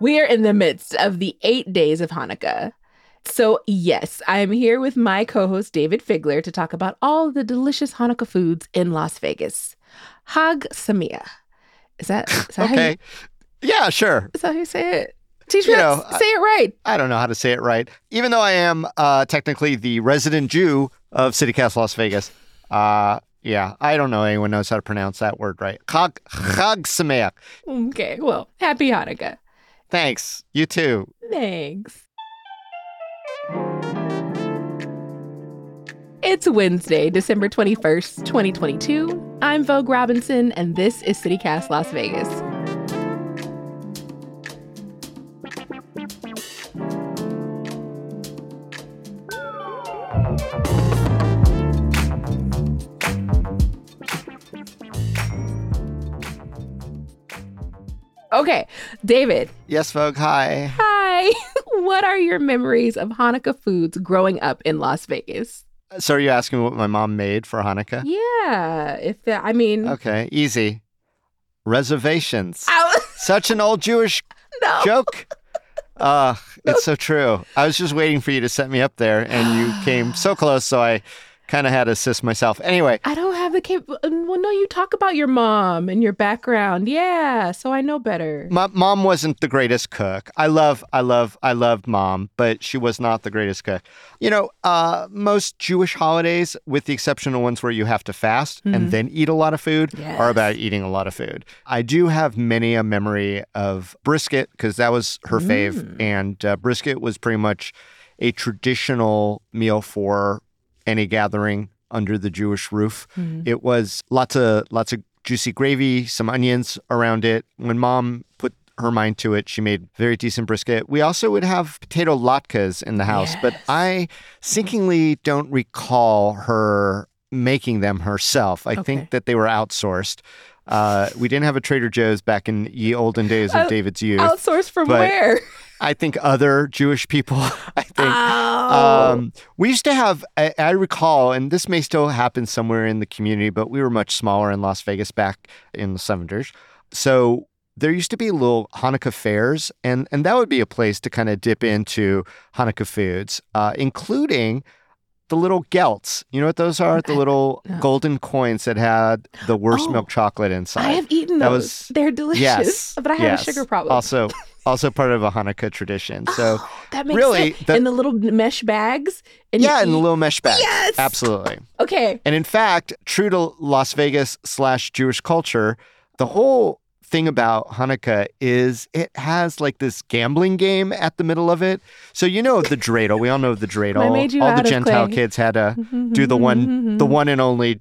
We are in the midst of the eight days of Hanukkah. So, yes, I'm here with my co host Dayvid Figler to talk about all the delicious Hanukkah foods in Las Vegas. Hag Sameach. Is that, is that okay. You, yeah, sure. Is that how you say it? Teach me you know, say it right. I don't know how to say it right. Even though I am uh, technically the resident Jew of CityCast Las Vegas, uh, yeah, I don't know anyone knows how to pronounce that word right. Chag, Chag Sameach. Okay, well, happy Hanukkah. Thanks. You too. Thanks. It's Wednesday, December 21st, 2022. I'm Vogue Robinson, and this is CityCast Las Vegas. Okay, Dayvid. Yes, Vogue. Hi. Hi. what are your memories of Hanukkah foods growing up in Las Vegas? So, are you asking what my mom made for Hanukkah? Yeah. If I mean, okay, easy. Reservations. Such an old Jewish no. joke. Uh, it's so true. I was just waiting for you to set me up there, and you came so close, so I kind of had to assist myself. Anyway, I don't have the cap. Uh, well, no, you talk about your mom and your background. Yeah, so I know better. My mom wasn't the greatest cook. I love, I love, I loved mom, but she was not the greatest cook. You know, uh, most Jewish holidays, with the exception of ones where you have to fast mm-hmm. and then eat a lot of food, yes. are about eating a lot of food. I do have many a memory of brisket because that was her fave, mm. and uh, brisket was pretty much a traditional meal for any gathering under the Jewish roof. Mm-hmm. It was lots of lots of juicy gravy, some onions around it. When mom put her mind to it, she made very decent brisket. We also would have potato latkes in the house, yes. but I sinkingly don't recall her making them herself. I okay. think that they were outsourced. Uh, we didn't have a Trader Joe's back in ye olden days of uh, Dayvid's youth. Outsourced from where? I think other Jewish people. I think oh. um, we used to have. I, I, recall, and this may still happen somewhere in the community, but we were much smaller in Las Vegas back in the seventies. So there used to be little Hanukkah fairs, and and that would be a place to kind of dip into Hanukkah foods, uh, including the little gelts. You know what those are? The little no. golden coins that had the worst oh, milk chocolate inside. I have eaten those. Was, They're delicious. Yes, but I have yes. a sugar problem. Also, also part of a Hanukkah tradition. So oh, that makes really, sense. The, in the little mesh bags. yeah, in the little mesh bags. Yes, absolutely. Okay. And in fact, true to Las Vegas slash Jewish culture, the whole thing about Hanukkah is it has like this gambling game at the middle of it. So you know the dreidel. We all know the dreidel. all the Gentile kids had to mm-hmm, mm-hmm, do the one, mm-hmm, the one and only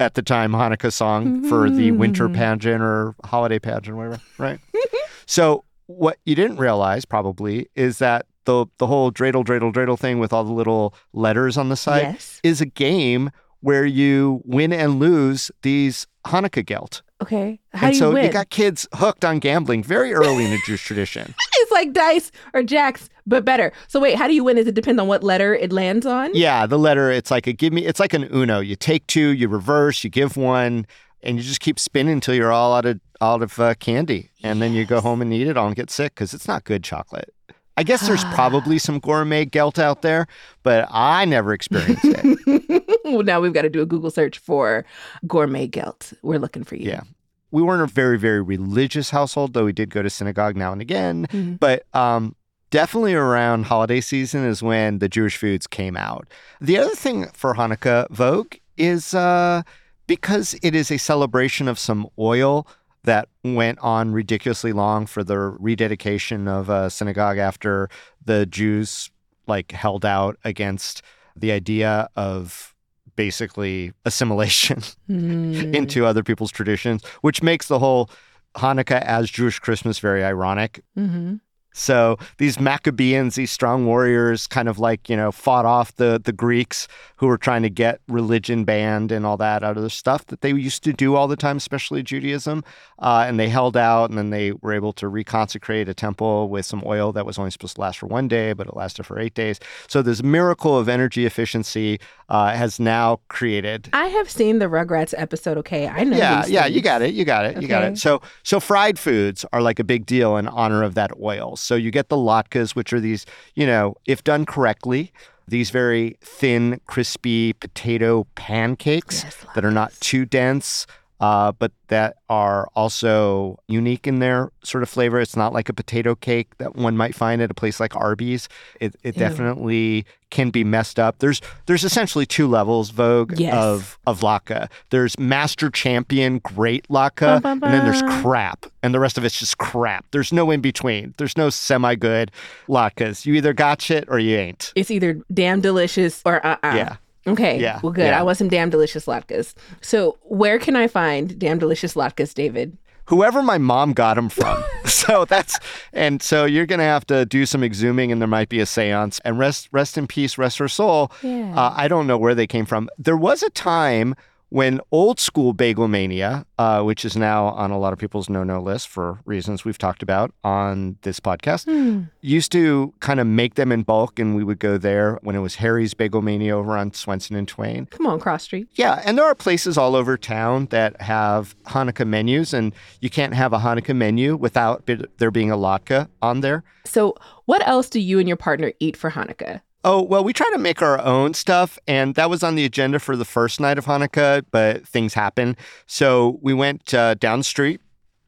at the time Hanukkah song for the winter pageant or holiday pageant, whatever, right? so what you didn't realize probably is that the the whole dreidel dreidel dreidel thing with all the little letters on the side yes. is a game where you win and lose these Hanukkah gelt. Okay. How and do you so win? you got kids hooked on gambling very early in the Jewish tradition. it's like dice or jacks, but better. So wait, how do you win? Does it depend on what letter it lands on? Yeah, the letter. It's like a give me. It's like an Uno. You take two, you reverse, you give one, and you just keep spinning until you're all out of out of uh, candy, and yes. then you go home and eat it all and get sick because it's not good chocolate. I guess there's probably some gourmet gelt out there, but I never experienced it. well, now we've got to do a Google search for gourmet gelt. We're looking for you. Yeah. We weren't a very, very religious household, though we did go to synagogue now and again. Mm-hmm. But um, definitely around holiday season is when the Jewish foods came out. The other thing for Hanukkah Vogue is uh, because it is a celebration of some oil that went on ridiculously long for the rededication of a synagogue after the Jews like held out against the idea of basically assimilation Mm. into other people's traditions, which makes the whole Hanukkah as Jewish Christmas very ironic. hmm So these Maccabeans, these strong warriors, kind of like you know fought off the the Greeks who were trying to get religion banned and all that out of the stuff that they used to do all the time, especially Judaism. Uh, and they held out, and then they were able to reconsecrate a temple with some oil that was only supposed to last for one day, but it lasted for eight days. So this miracle of energy efficiency uh, has now created I have seen the Rugrats episode. Okay, I know. yeah, yeah, you got it, you got it, you got it. So, so fried foods are like a big deal in honor of that oil. So you get the latkes, which are these, you know, if done correctly, these very thin, crispy potato pancakes Yes, that are not too dense. Uh, but that are also unique in their sort of flavor. It's not like a potato cake that one might find at a place like Arby's. It, it Ew. definitely can be messed up. There's there's essentially two levels, Vogue, Yes. of of latke. There's master champion great ba, and then there's crap, and the rest of it's just crap. There's no in between. There's no semi good latkes. You either got shit or you ain't. It's either damn delicious or uh uh Yeah. Okay. Yeah, Well, good. yeah. I want some damn delicious latkes. So, where can I find damn delicious latkes, Dayvid? whoever my mom got them from. so that's and so you're gonna have to do some exhuming, and there might be a séance. And rest rest in peace, rest her soul. Yeah. Uh, I don't know where they came from. There was a time when old school bagel mania, uh, which is now on a lot of people's no no list for reasons we've talked about on this podcast, Hmm. used to kind of make them in bulk, and we would go there when it was Harry's Bagel Mania over on Swenson and Twain. Come on, Cross Street. Yeah, and there are places all over town that have Hanukkah menus, and you can't have a Hanukkah menu without there being a latke on there. So, what else do you and your partner eat for Hanukkah? Oh, well, we try to make our own stuff, and that was on the agenda for the first night of Hanukkah, but things happen. So we went uh, down the street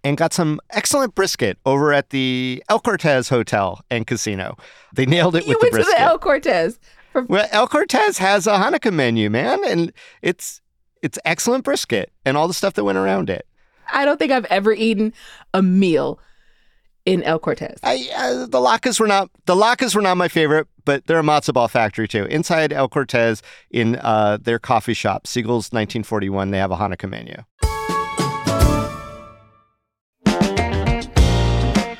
and got some excellent brisket over at the El Cortez Hotel and Casino. They nailed it You with the went to the El Cortez. Well, El Cortez has a Hanukkah menu, man, and it's it's excellent brisket and all the stuff that went around it. I don't think I've ever eaten a meal in El Cortez. I, uh, the latkes were not the latkes were not my favorite, but they're a matzo ball factory too. Inside El Cortez, in uh, their coffee shop, Siegel's 1941, they have a Hanukkah menu.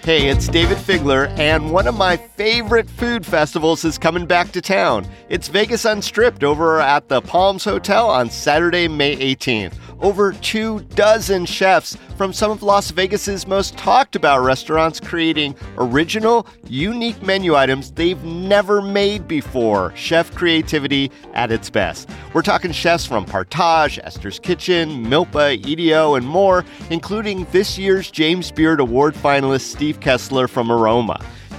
Hey, it's Dayvid Figler, and one of my favorite food festivals is coming back to town. It's Vegas Unstripped over at the Palms Hotel on Saturday, May 18th. Over two dozen chefs from some of Las Vegas's most talked about restaurants creating original, unique menu items they've never made before. Chef creativity at its best. We're talking chefs from Partage, Esther's Kitchen, Milpa, EDO, and more, including this year's James Beard Award finalist Steve Kessler from Aroma.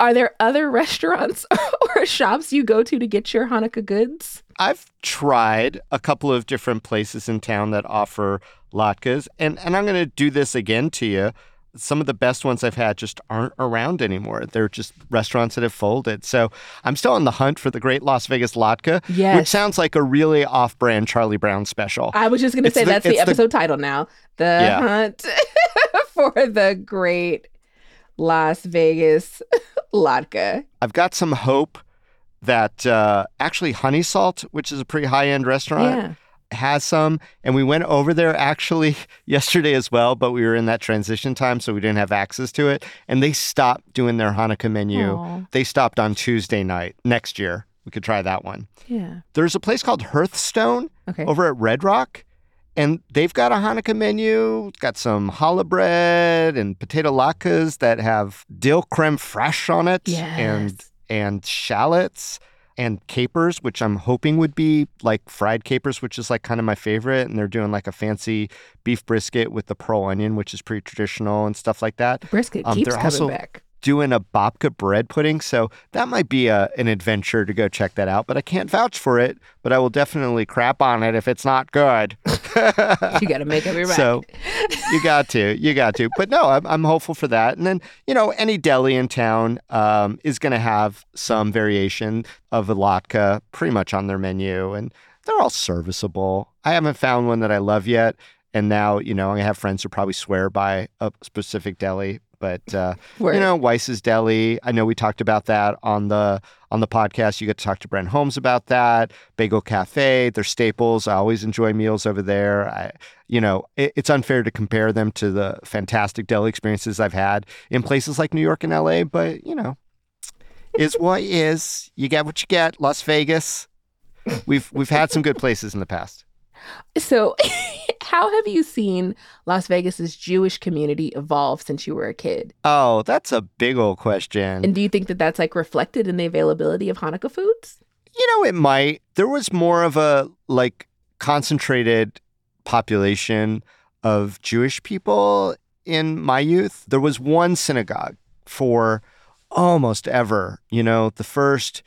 Are there other restaurants or shops you go to to get your Hanukkah goods? I've tried a couple of different places in town that offer latkes, and, and I'm going to do this again to you. Some of the best ones I've had just aren't around anymore. They're just restaurants that have folded. So I'm still on the hunt for the great Las Vegas latke, Yes. which sounds like a really off brand Charlie Brown special. I was just going to say the- that's the it's the- episode title now. The Yeah. hunt for the great Las Vegas latke. I've got some hope that uh, actually Honey Salt, which is a pretty high end restaurant, Yeah. has some and we went over there actually yesterday as well but we were in that transition time so we didn't have access to it and they stopped doing their hanukkah menu Aw. they stopped on tuesday night next year We could try that one. Yeah. There's a place called Hearthstone Okay. over at Red Rock, and they've got a Hanukkah menu. It's got some challah bread and potato latkes that have dill creme fraiche on it, and Yes. and shallots and capers, which I'm hoping would be like fried capers, which is like kind of my favorite. And they're doing like a fancy beef brisket with the pearl onion, which is pretty traditional and stuff like that. Brisket Um, keeps coming also- back. Doing a babka bread pudding, so that might be a, an adventure to go check that out. But I can't vouch for it. But I will definitely crap on it if it's not good. You got to make up your mind. So you got to, you got to. But no, I'm, I'm hopeful for that. And then, you know, any deli in town um, is going to have some variation of a latke pretty much on their menu. And they're all serviceable. I haven't found one that I love yet. And now, you know, I have friends who probably swear by a specific deli. But uh, you know, Weiss's Deli. I know we talked about that on the on the podcast. You get to talk to Brent Holmes about that. Bagel Cafe, they're staples. I always enjoy meals over there. I, you know, it, it's unfair to compare them to the fantastic deli experiences I've had in places like New York and LA. But you know, is what is. You get what you get. Las Vegas. We've we've had some good places in the past. So, how have you seen Las Vegas's Jewish community evolve since you were a kid? Oh, that's a big old question. And do you think that that's like reflected in the availability of Hanukkah foods? You know, it might. There was more of a like concentrated population of Jewish people in my youth. There was one synagogue for almost ever, you know, the first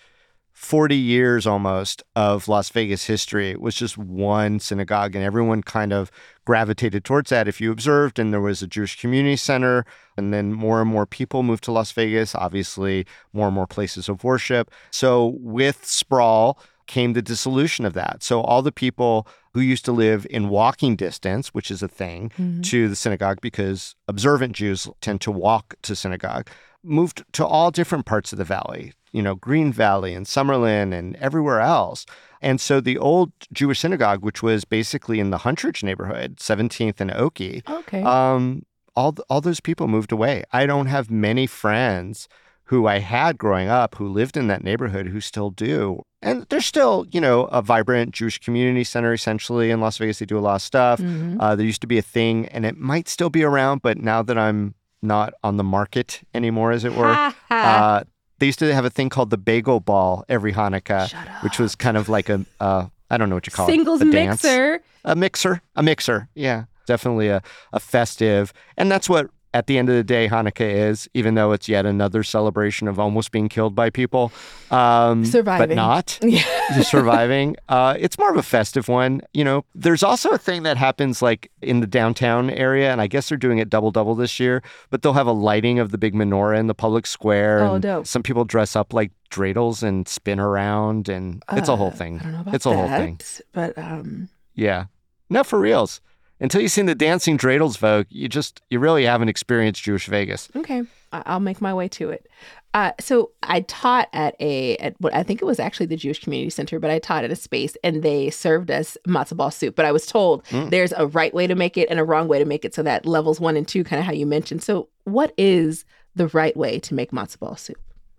40 years almost of Las Vegas history was just one synagogue, and everyone kind of gravitated towards that. If you observed, and there was a Jewish community center, and then more and more people moved to Las Vegas, obviously, more and more places of worship. So, with sprawl came the dissolution of that. So, all the people who used to live in walking distance, which is a thing, mm-hmm. to the synagogue because observant Jews tend to walk to synagogue, moved to all different parts of the valley, you know, Green Valley and Summerlin and everywhere else. And so the old Jewish synagogue, which was basically in the Huntridge neighborhood, 17th and Oakey, Okay. um, all, all those people moved away. I don't have many friends who I had growing up who lived in that neighborhood who still do. And there's still, you know, a vibrant Jewish community center essentially in Las Vegas. They do a lot of stuff. Mhm. Uh, there used to be a thing, and it might still be around, but now that I'm not on the market anymore, as it were, uh, they used to have a thing called the Bagel Ball every Hanukkah, which was kind of like a, uh, I don't know what you call Singles it, a dance. mixer. a mixer, a mixer. Yeah, definitely a, a festive, and that's what at the end of the day Hanukkah is. Even though it's yet another celebration of almost being killed by people, um, but Surviving. not Yeah. just surviving. Uh, it's more of a festive one. You know, there's also a thing that happens like in the downtown area, and I guess they're doing it double double this year. But they'll have a lighting of the big menorah in the public square. Oh, and dope. Some people dress up like dreidels and spin around, and it's a whole Uh, thing. I don't know about It's a that, whole thing. But um, Yeah. No, for reals. Until you've seen the dancing dreidels, Vogue, you just you really haven't experienced Jewish Vegas. okay, I'll make my way to it. Uh, so I taught at a at what I think it was actually the Jewish Community Center, but I taught at a space and they served us matzo ball soup. But I was told Mm. there's a right way to make it and a wrong way to make it. So that levels one and two, kind of how you mentioned. So what is the right way to make matzo ball soup?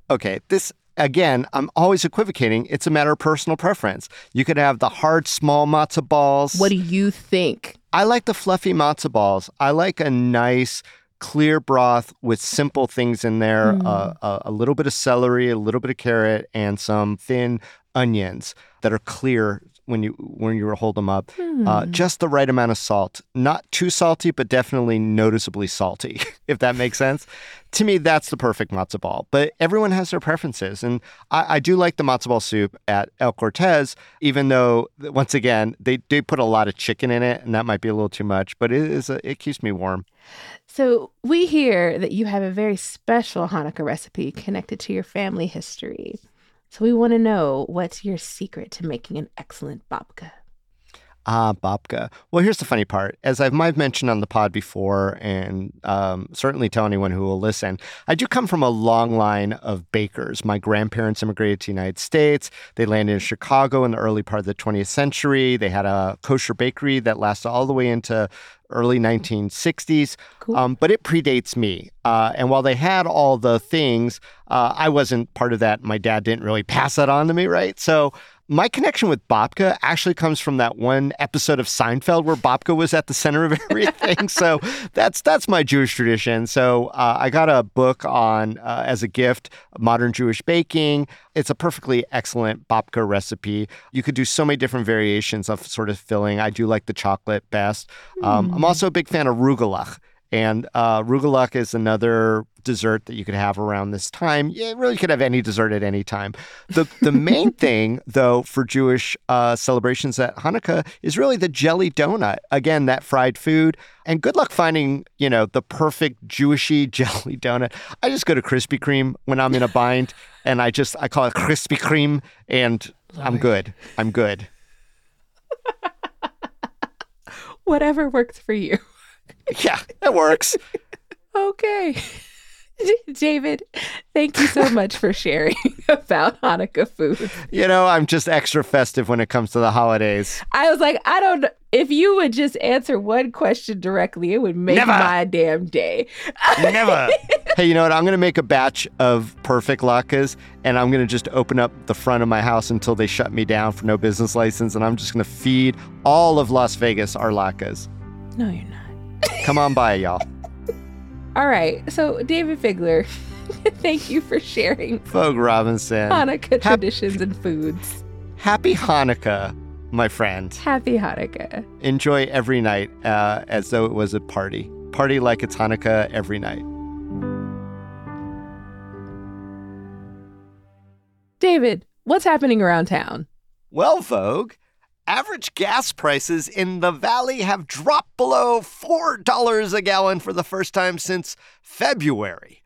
Okay, this again, I'm always equivocating. It's a matter of personal preference. You could have the hard, small matzo balls. What do you think? I like the fluffy matzo balls. I like a nice, clear broth with simple things in there Mm. uh, a, a little bit of celery, a little bit of carrot, and some thin onions that are clear when you when you hold them up. Uh, Hmm. just the right amount of salt. Not too salty, but definitely noticeably salty, if that makes sense. To me, that's the perfect matzo ball. But everyone has their preferences. And I, I do like the matzo ball soup at El Cortez, even though, once again, they, they put a lot of chicken in it, and that might be a little too much, but it, is a, it keeps me warm. So we hear that you have a very special Hanukkah recipe connected to your family history. So we want to know what's your secret to making an excellent babka. Ah, babka. Well, here's the funny part. As I might have mentioned on the pod before, and um, certainly tell anyone who will listen, I do come from a long line of bakers. My grandparents immigrated to the United States. They landed in Chicago in the early part of the 20th century. They had a kosher bakery that lasted all the way into early 1960s, Cool. um, but it predates me. Uh, and while they had all the things, uh, I wasn't part of that. My dad didn't really pass that on to me, right? So my connection with babka actually comes from that one episode of Seinfeld where babka was at the center of everything. so that's that's my Jewish tradition. So uh, I got a book on uh, as a gift, modern Jewish baking. It's a perfectly excellent babka recipe. You could do so many different variations of sort of filling. I do like the chocolate best. Um, I'm also a big fan of rugelach. And uh, rugelach is another dessert that you could have around this time. You really could have any dessert at any time. The the main thing, though, for Jewish uh, celebrations at Hanukkah is really the jelly donut. Again, that fried food. And good luck finding, you know, the perfect Jewishy jelly donut. I just go to Krispy Kreme when I'm in a bind, and I just I call it Krispy Kreme, and I'm good. I'm good. Whatever works for you. Yeah, that works. Okay. Dayvid, thank you so much for sharing about Hanukkah food. You know, I'm just extra festive when it comes to the holidays. I was like, I don't. If you would just answer one question directly, it would make Never. my damn day. Never. hey, you know what? I'm going to make a batch of perfect latkes and I'm going to just open up the front of my house until they shut me down for no business license. And I'm just going to feed all of Las Vegas our latkes. No, you're not. Come on by, y'all. All right. So, Dayvid Figler, thank you for sharing Vogue Robinson. Hanukkah traditions and foods. Happy Hanukkah, my friend. Happy Hanukkah. Enjoy every night uh, as though it was a party. Party like it's Hanukkah every night. Dayvid, what's happening around town? Well, Vogue, average gas prices in the valley have dropped below $4 a gallon for the first time since February.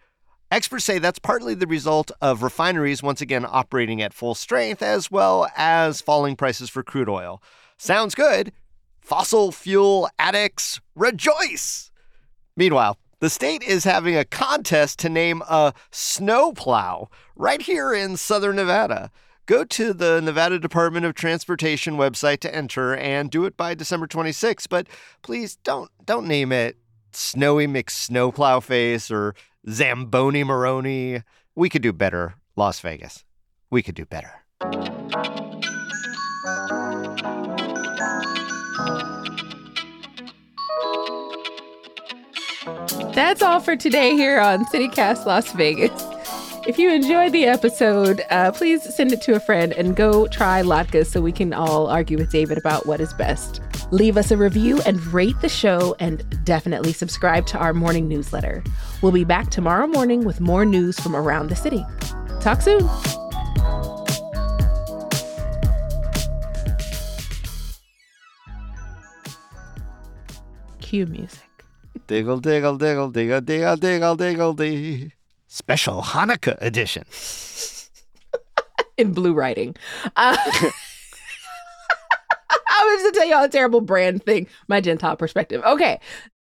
Experts say that's partly the result of refineries once again operating at full strength, as well as falling prices for crude oil. Sounds good. Fossil fuel addicts rejoice. Meanwhile, the state is having a contest to name a snowplow right here in southern Nevada. Go to the Nevada Department of Transportation website to enter and do it by December 26th. But please don't don't name it Snowy McSnowplowface or Zamboni Moroni. We could do better, Las Vegas. We could do better. That's all for today here on CityCast Las Vegas. If you enjoyed the episode, uh, please send it to a friend and go try latkes so we can all argue with Dayvid about what is best. Leave us a review and rate the show, and definitely subscribe to our morning newsletter. We'll be back tomorrow morning with more news from around the city. Talk soon. Cue music. Diggle, diggle, diggle, diggle, diggle, diggle, diggle, diggle. Special Hanukkah edition. in blue writing. Uh, I was to tell y'all a terrible brand thing, my Gentile perspective. Okay.